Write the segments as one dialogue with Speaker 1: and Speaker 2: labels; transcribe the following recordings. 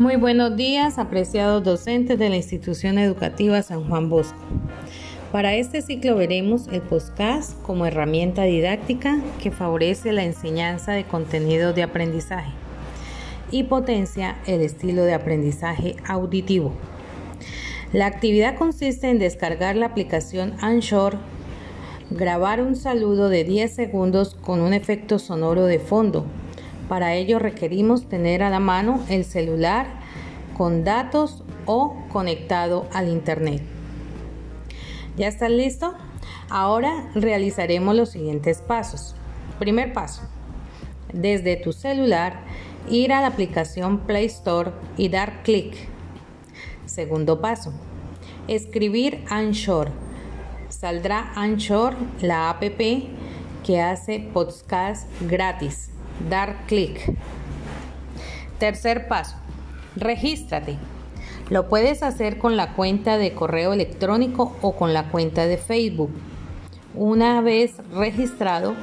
Speaker 1: Muy buenos días, apreciados docentes de la institución educativa San Juan Bosco. Para este ciclo veremos el podcast como herramienta didáctica que favorece la enseñanza de contenidos de aprendizaje y potencia el estilo de aprendizaje auditivo. La actividad consiste en descargar la aplicación Anshore, grabar un saludo de 10 segundos con un efecto sonoro de fondo para ello requerimos tener a la mano el celular con datos o conectado al Internet. ¿Ya estás listo? Ahora realizaremos los siguientes pasos. Primer paso. Desde tu celular, ir a la aplicación Play Store y dar clic. Segundo paso. Escribir Anshore. Saldrá Anshore, la app que hace podcast gratis dar clic. Tercer paso, regístrate. Lo puedes hacer con la cuenta de correo electrónico o con la cuenta de Facebook. Una vez registrado,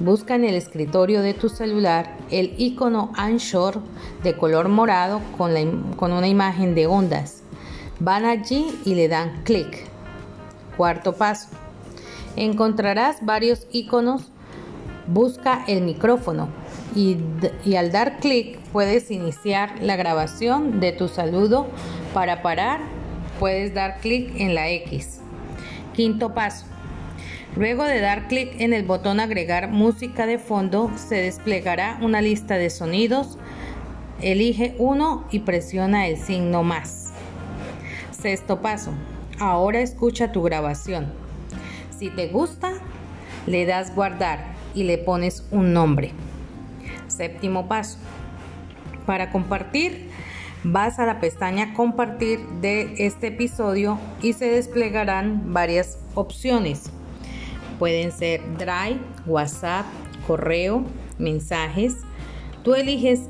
Speaker 1: busca en el escritorio de tu celular el icono Anshore de color morado con, con una imagen de ondas. Van allí y le dan clic. Cuarto paso. Encontrarás varios iconos. Busca el micrófono y, al dar clic puedes iniciar la grabación de tu saludo. Para parar puedes dar clic en la X. Quinto paso. Luego de dar clic en el botón agregar música de fondo se desplegará una lista de sonidos. Elige uno y presiona el signo más. Sexto paso. Ahora escucha tu grabación. Si te gusta, le das guardar y le pones un nombre. Séptimo paso. Para compartir, vas a la pestaña compartir de este episodio y se desplegarán varias opciones. Pueden ser Drive, WhatsApp, correo, mensajes. Tú eliges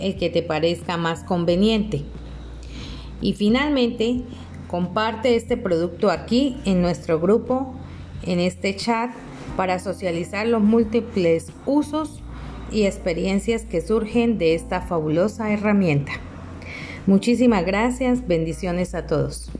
Speaker 1: el que te parezca más conveniente. Y finalmente, comparte este producto aquí en nuestro grupo, en este chat, para socializar los múltiples usos y experiencias que surgen de esta fabulosa herramienta. Muchísimas gracias, bendiciones a todos.